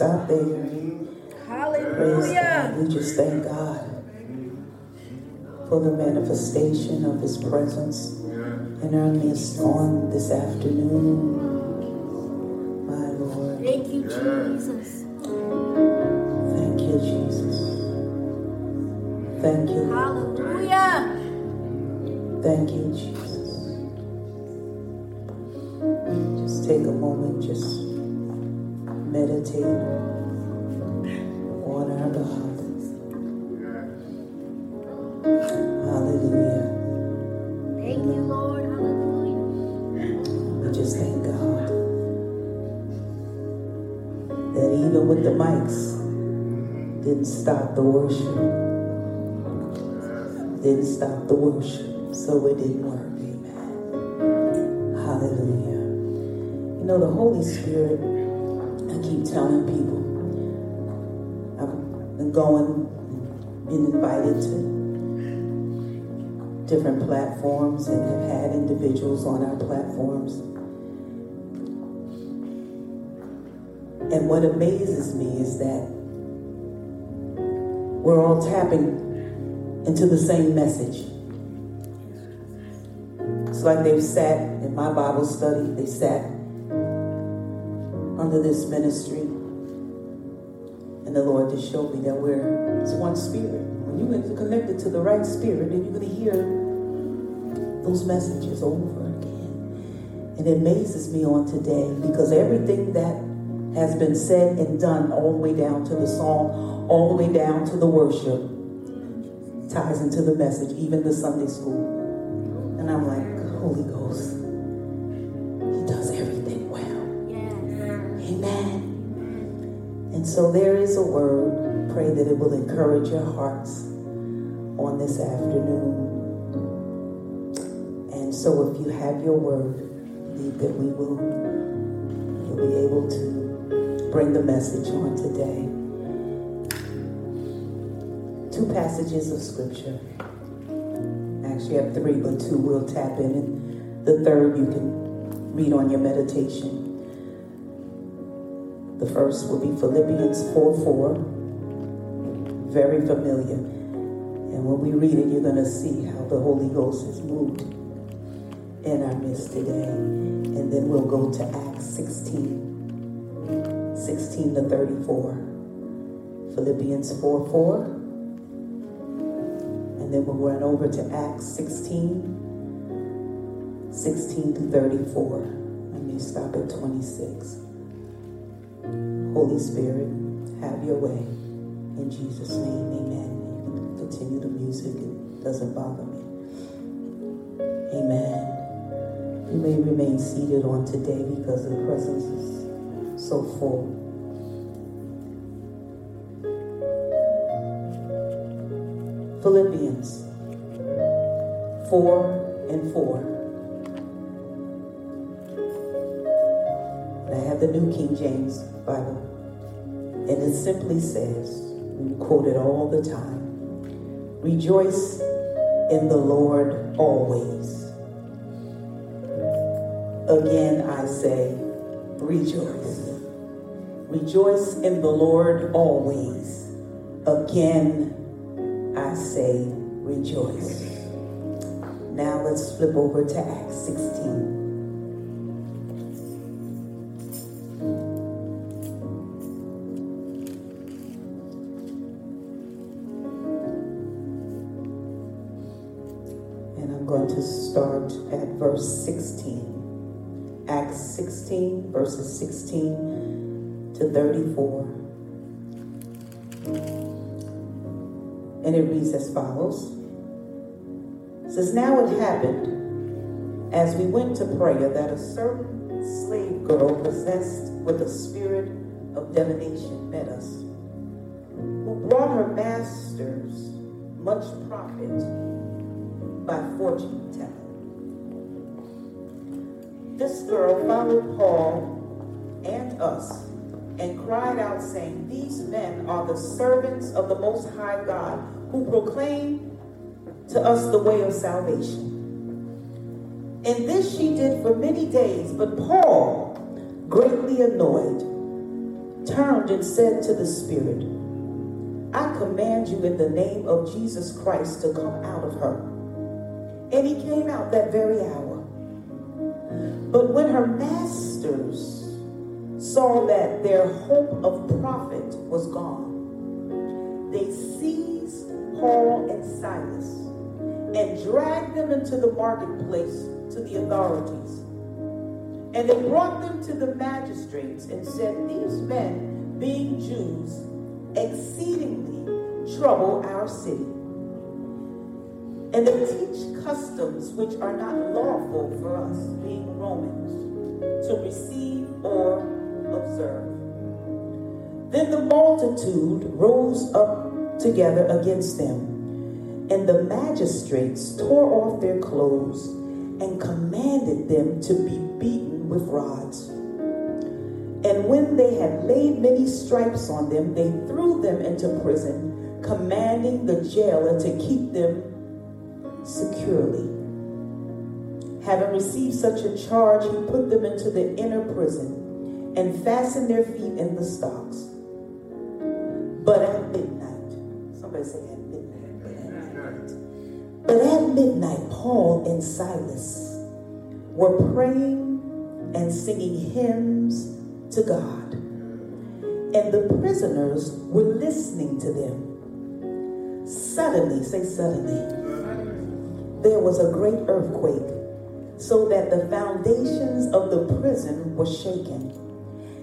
stop there. Hallelujah. We just thank God for the manifestation of His presence in our midst on this afternoon. My Lord. Thank you, Jesus. Thank you, Jesus. Thank you. Hallelujah. Thank you, Jesus. Just take a moment, just meditate on our God. Hallelujah. Thank you, Lord. Hallelujah. We just thank God that even with the mics, didn't stop the worship. Didn't stop the worship. So it didn't work. Amen. Hallelujah. You know, the Holy Spirit, going, been invited to different platforms and have had individuals on our platforms. And what amazes me is that we're all tapping into the same message. It's like they've sat in my Bible study, they sat under this ministry, and the Lord just showed me that we're it's one spirit. When you get connected to the right spirit, then you're going to hear those messages over again. And it amazes me on today because everything that has been said and done, all the way down to the song, all the way down to the worship, ties into the message, even the Sunday school. And I'm like, Holy Ghost, so there is a word. Pray that it will encourage your hearts on this afternoon. And so if you have your word, believe that we will you'll be able to bring the message on today. Two passages of scripture. Actually, I have three, but two we'll tap in, and the third you can read on your meditation. The first will be Philippians 4 4. Very familiar. And when we read it, you're going to see how the Holy Ghost is moved in our midst today. And then we'll go to Acts 16, 16 to 34. Philippians 4 4. And then we'll run over to Acts 16, 16 to 34. Let me stop at 26. Holy Spirit, have your way. In Jesus' name, amen. You can continue the music, it doesn't bother me. Amen. You may remain seated on today because the presence is so full. Philippians 4 and 4. The New King James Bible. And it simply says, we quote it all the time Rejoice in the Lord always. Again, I say, rejoice. Rejoice in the Lord always. Again, I say, rejoice. Now let's flip over to Acts 16. Verses 16 to 34. And it reads as follows. Says, Now it happened as we went to prayer that a certain slave girl possessed with a spirit of divination met us, who brought her masters much profit by fortune telling. This girl followed Paul and us and cried out, saying, These men are the servants of the Most High God who proclaim to us the way of salvation. And this she did for many days, but Paul, greatly annoyed, turned and said to the Spirit, I command you in the name of Jesus Christ to come out of her. And he came out that very hour. But when her masters saw that their hope of profit was gone, they seized Paul and Silas and dragged them into the marketplace to the authorities. And they brought them to the magistrates and said, These men, being Jews, exceedingly trouble our city. And they teach customs which are not lawful for us, being Romans, to receive or observe. Then the multitude rose up together against them, and the magistrates tore off their clothes and commanded them to be beaten with rods. And when they had laid many stripes on them, they threw them into prison, commanding the jailer to keep them securely. Having received such a charge, he put them into the inner prison and fastened their feet in the stocks. But at midnight, somebody say at midnight, but at midnight, but at midnight, Paul and Silas were praying and singing hymns to God. And the prisoners were listening to them. Suddenly, say suddenly, there was a great earthquake, so that the foundations of the prison were shaken.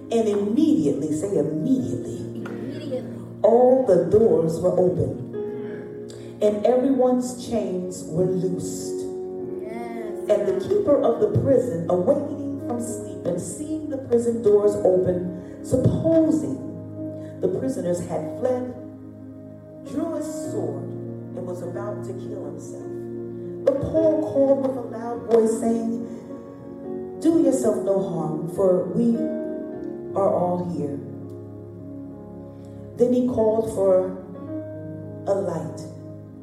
And immediately, say immediately, Immediately. all the doors were open, and everyone's chains were loosed. Yes. And the keeper of the prison, awakening from sleep and seeing the prison doors open, supposing the prisoners had fled, drew his sword and was about to kill himself. But Paul called with a loud voice, saying, Do yourself no harm, for we are all here. Then he called for a light,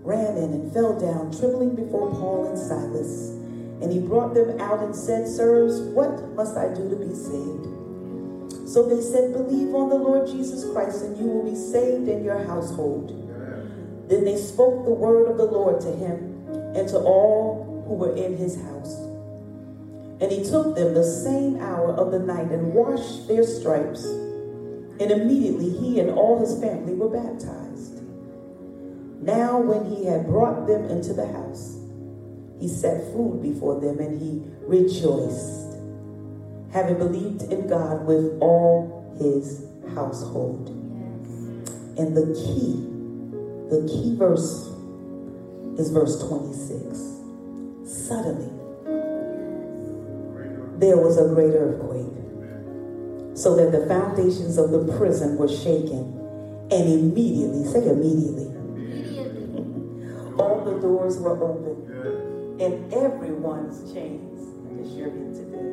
ran in, and fell down, trembling before Paul and Silas. And he brought them out and said, Sirs, what must I do to be saved? So they said, Believe on the Lord Jesus Christ, and you will be saved in your household. Then they spoke the word of the Lord to him and to all who were in his house. And he took them the same hour of the night and washed their stripes. And immediately he and all his family were baptized. Now, when he had brought them into the house, he set food before them and he rejoiced, having believed in God with all his household. And the key, the key verse is verse 26. Suddenly, there was a great earthquake, so that the foundations of the prison were shaken, and immediately, say immediately, Immediately. all the doors were open, and everyone's chains, as you're here today,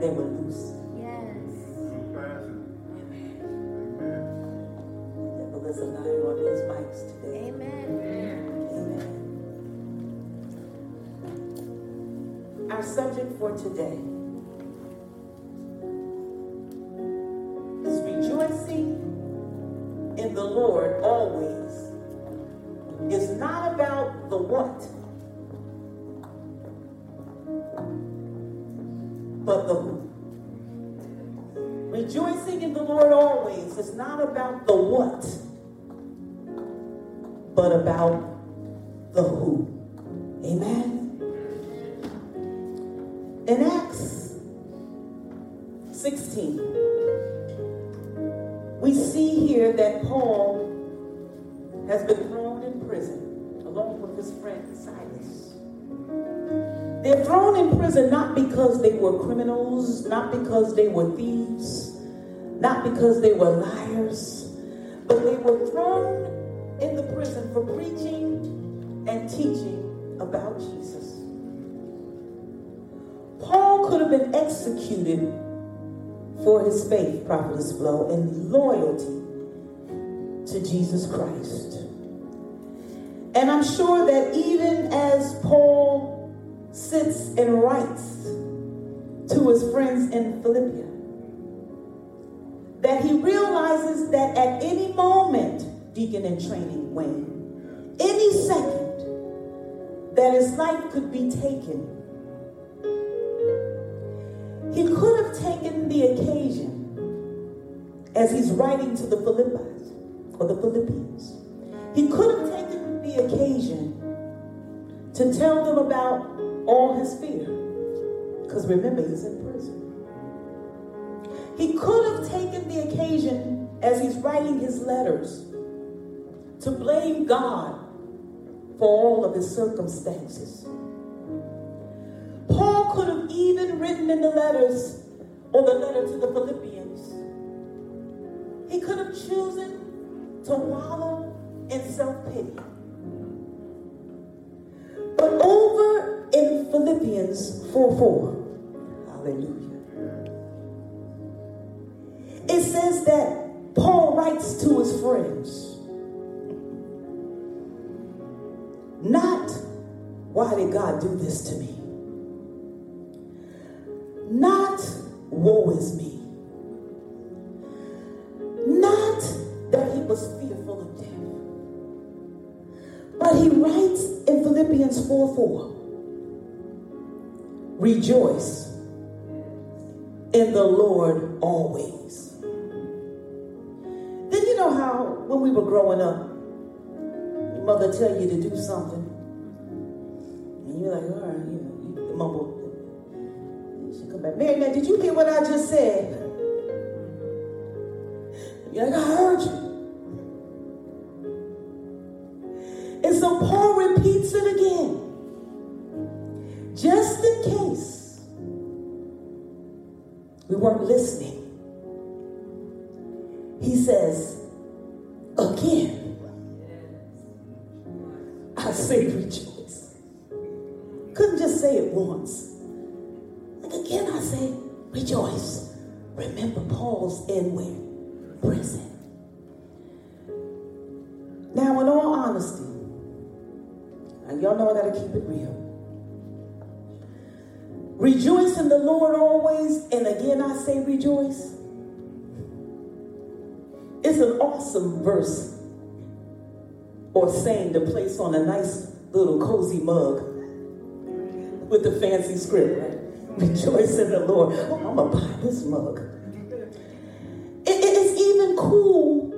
they were loose. Yes. Devil is on these today. Amen. Our subject for today is rejoicing in the Lord always. Is not about the what, but the who. Rejoicing in the Lord always is not about the what, but about Paul has been thrown in prison along with his friend Silas. They're thrown in prison not because they were criminals, not because they were thieves, not because they were liars, but they were thrown in the prison for preaching and teaching about Jesus. Paul could have been executed for his faith, Prophetess Flo, and loyalty to Jesus Christ. And I'm sure that even as Paul sits and writes to his friends in Philippia, that he realizes that at any moment, deacon in training, Wayne, any second, that his life could be taken. He could have taken the occasion as he's writing to the Philippians or the Philippians. He could have taken the occasion to tell them about all his fear. Because remember, he's in prison. He could have taken the occasion as he's writing his letters to blame God for all of his circumstances. Paul could have even written in the letters or the letter to the Philippians. He could have chosen to wallow in self pity. But over in Philippians 4 4, hallelujah, it says that Paul writes to his friends, not why did God do this to me? Not woe is me. Was fearful of death. But he writes in Philippians 4 4 Rejoice in the Lord always. Then you know how when we were growing up, your mother tell you to do something, and you're like, all right, you know, you mumble. She come back, Mary, now did you hear what I just said? You're like, I heard you. Just in case we weren't listening. He says, again, I say rejoice. Couldn't just say it once. Like again, I say rejoice. Remember, Paul's in where? Prison. Now, in all honesty, and y'all know I gotta keep it real. In the Lord always, and again I say rejoice. It's an awesome verse or saying to place on a nice little cozy mug with the fancy script, right? Rejoice in the Lord. Oh, I'm gonna buy this mug. It- it is even cool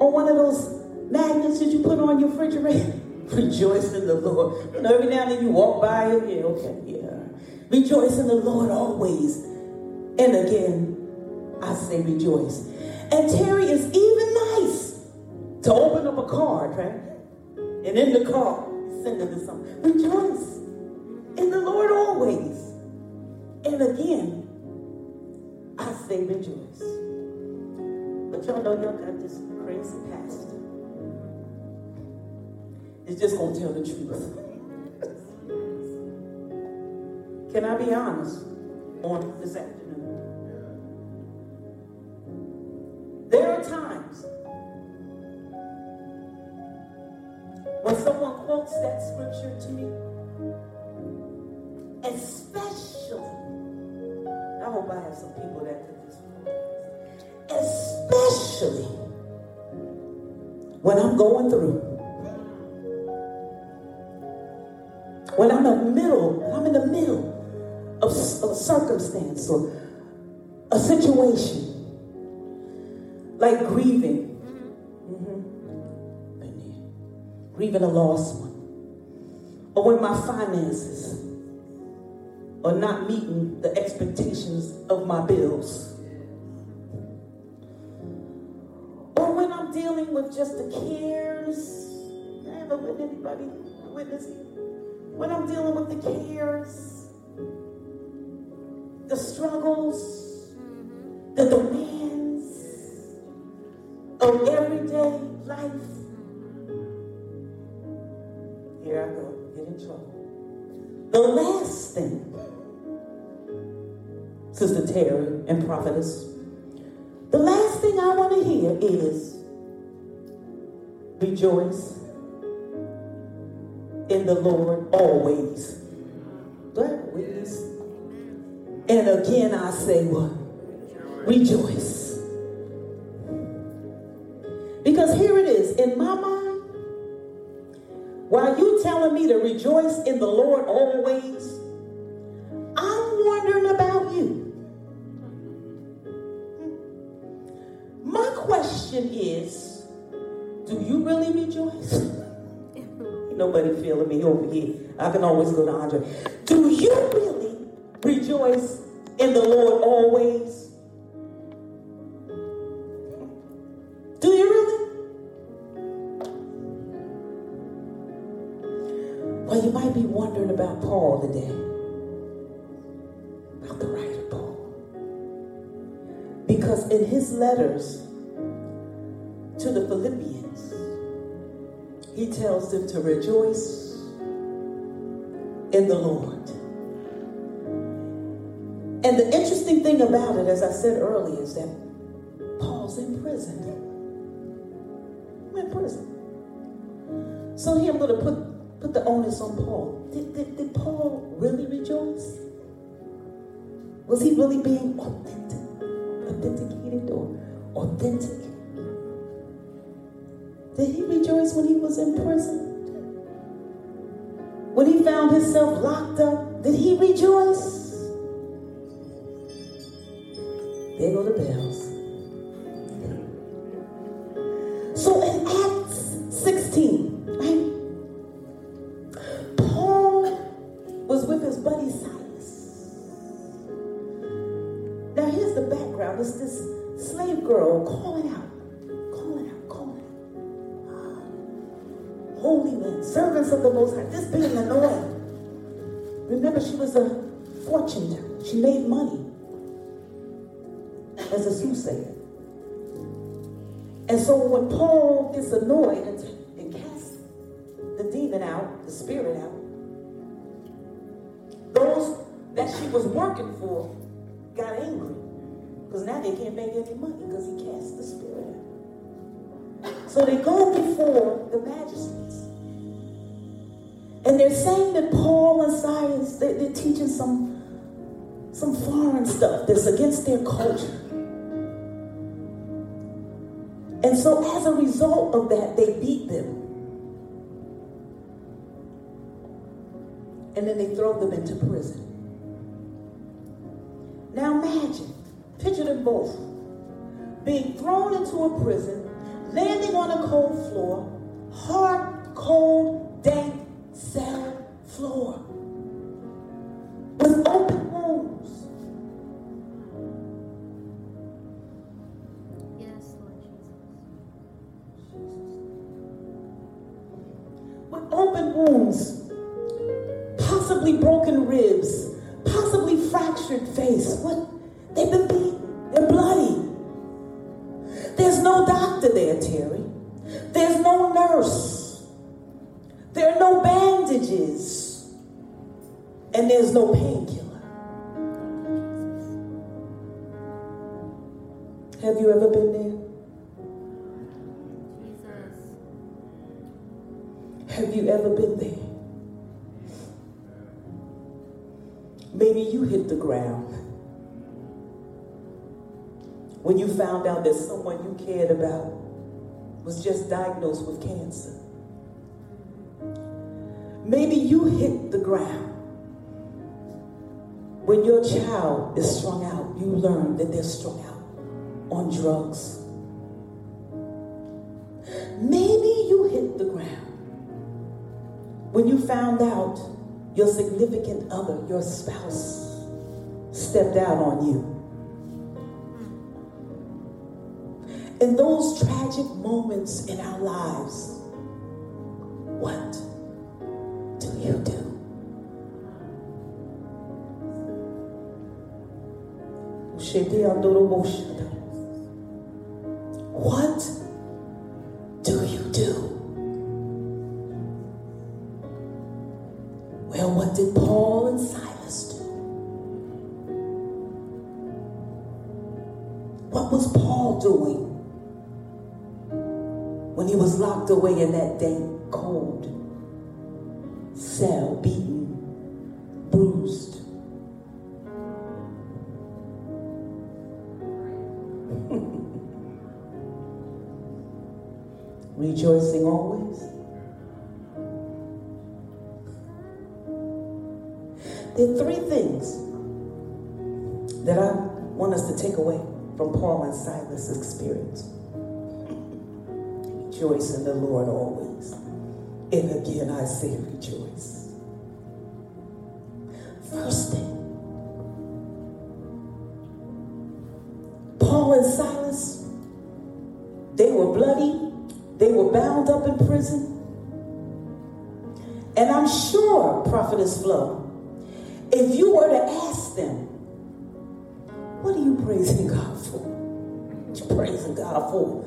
on one of those magnets that you put on your refrigerator. Rejoice in the Lord. You know, every now and then you walk by it, yeah, okay, yeah. Rejoice in the Lord always. And again, I say rejoice. And Terry is even nice to open up a card, right? And in the card, send to something. Rejoice in the Lord always. And again, I say rejoice. But y'all know y'all got this crazy pastor. It's just gonna tell the truth. Can I be honest on this afternoon? There are times when someone quotes that scripture to me, especially, I hope I have some people that could quote, especially when I'm going through. Circumstance or a situation, like grieving, Mhm. Grieving a lost one, or when my finances are not meeting the expectations of my bills, or when I'm dealing with just the cares. I ever with anybody witnessing? When I'm dealing with the cares, the struggles, the demands of everyday life. Here I go, get in trouble. The last thing, Sister Terry and Prophetess, the last thing I want to hear is rejoice in the Lord always. Have witness? And again, I say what? Rejoice. Because here it is in my mind, while you telling me to rejoice in the Lord always, I'm wondering about you. My question is, do you really rejoice? Nobody feeling me over here. I can always go to Andre. Do you really? Rejoice in the Lord always? Do you really? Well, you might be wondering about Paul today. About the writer Paul. Because in his letters to the Philippians, he tells them to rejoice in the Lord. And the interesting thing about it, as I said earlier, is that Paul's in prison. I'm in prison. So here I'm going to put, put the onus on Paul. Did, did, did Paul really rejoice? Was he really being authentic, authenticated or authentic? Did he rejoice when he was in prison? When he found himself locked up, did he rejoice? There go the bells. And so when Paul gets annoyed and, and casts the demon out, the spirit out, those that she was working for got angry. Because now they can't make any money because he cast the spirit out. So they go before the magistrates. And they're saying that Paul and Silas, they, they're teaching some, some foreign stuff that's against their culture. And so, as a result of that, they beat them. And then they throw them into prison. Now, imagine, picture them both being thrown into a prison, landing on a cold floor, hard, cold, dank cell floor with open found out that someone you cared about was just diagnosed with cancer. Maybe you hit the ground when your child is strung out. You learn that they're strung out on drugs. Maybe you hit the ground when you found out your significant other, your spouse, stepped out on you. In those tragic moments in our lives, what do you do? What he was locked away in that dank, cold cell, beaten, bruised. Rejoicing always. There are three things that I want us to take away from Paul and Silas' experience rejoice in the Lord always. And again, I say rejoice. First thing, Paul and Silas, they were bloody, they were bound up in prison. And I'm sure, Prophetess Flo, if you were to ask them, what are you praising God for? What you praising God for?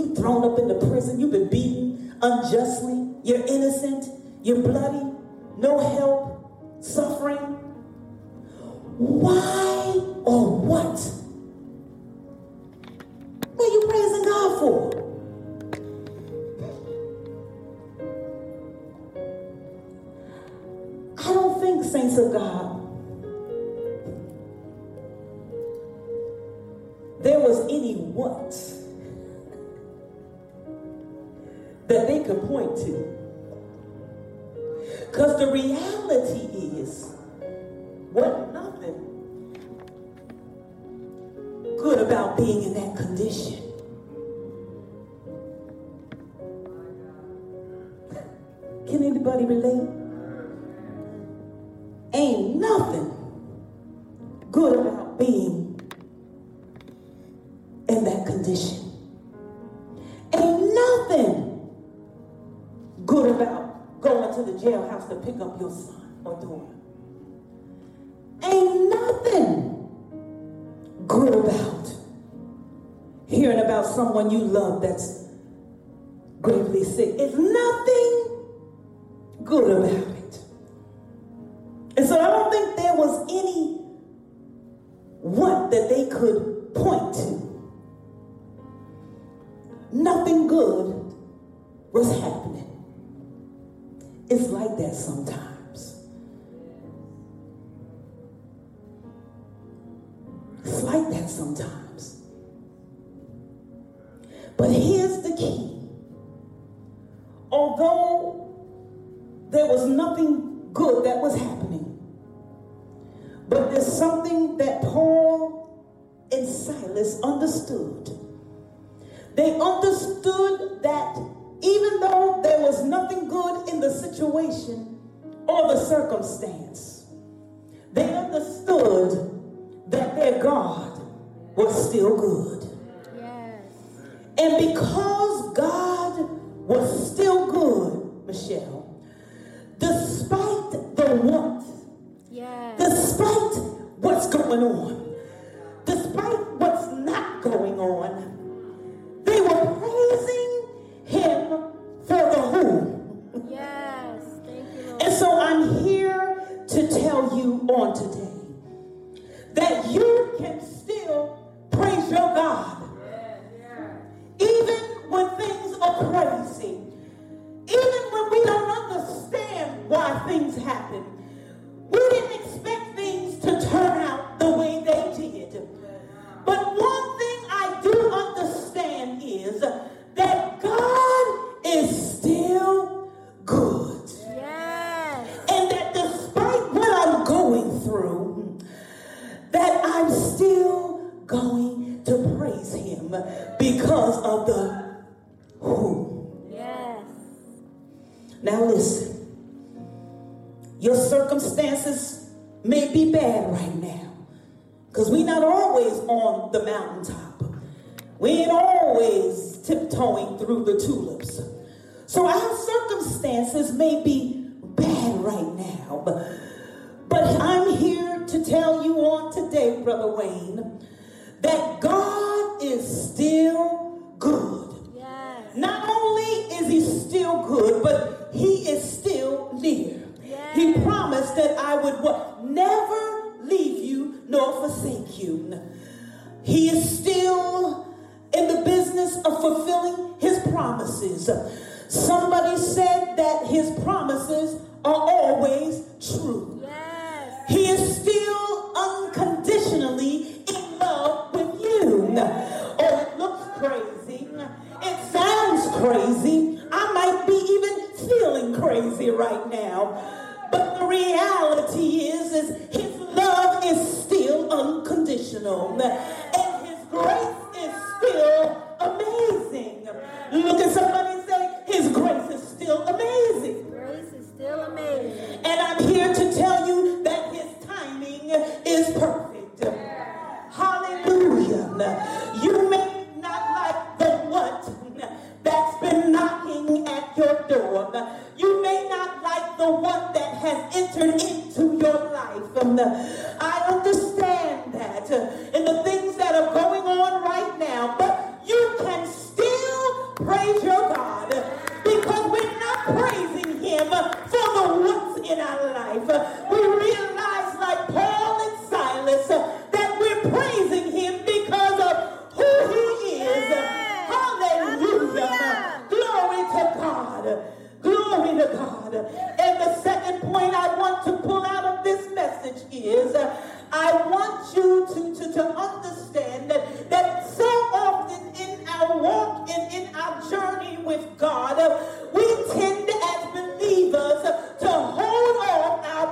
You thrown up into prison. You've been beaten unjustly. You're innocent. You're bloody. No help. Suffering. Why or what That's. something that Paul and Silas understood. They understood that even though there was nothing good in the situation or the circumstance, they understood that their God was still good. Yes. And because God was still good, Michelle, despite the warmth, yes. despite what's going on, despite what's not going on, they were praising him for the who. Yes, thank you. Lord. And so I'm here to tell you on today Então,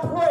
off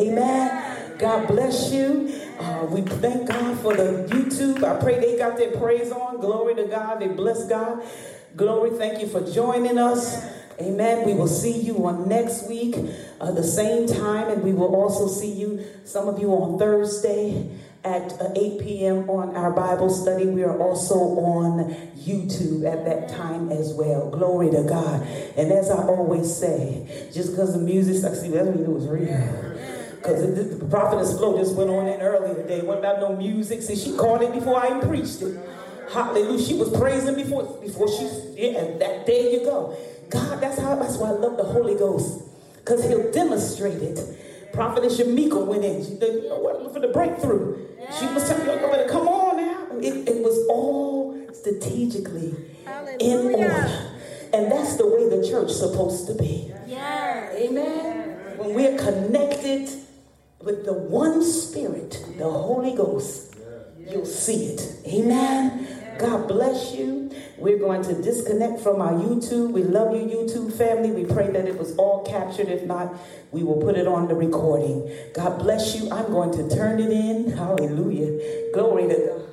Amen. God bless you. Uh, we thank God for the YouTube. I pray they got their praise on. Glory to God. They bless God. Glory. Thank you for joining us. Amen. We will see you on next week, uh, the same time, and we will also see you, some of you on Thursday at uh, 8 p.m. on our Bible study. We are also on YouTube at that time as well. Glory to God. And as I always say, just because the music, I see, that means it was real. Because the prophetess Flo just went on in earlier today. What about no music? See, she called it before I even preached it. Hallelujah. She was praising before before she yeah, and that there you go. God, that's how that's why I love the Holy Ghost. Because he'll demonstrate it. Prophetess Yamika went in. She did, you know what, for the breakthrough. She was telling you, come on now. It, it was all strategically in order. And that's the way the church's supposed to be. Yes. Amen. When we're connected with the one spirit, the Holy Ghost, you'll see it. Amen. God bless you. We're going to disconnect from our YouTube. We love you, YouTube family. We pray that it was all captured. If not, we will put it on the recording. God bless you. I'm going to turn it in. Hallelujah. Glory to God.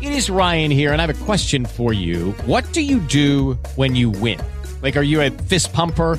It is Ryan here, and I have a question for you. What do you do when you win? Like, are you a fist pumper?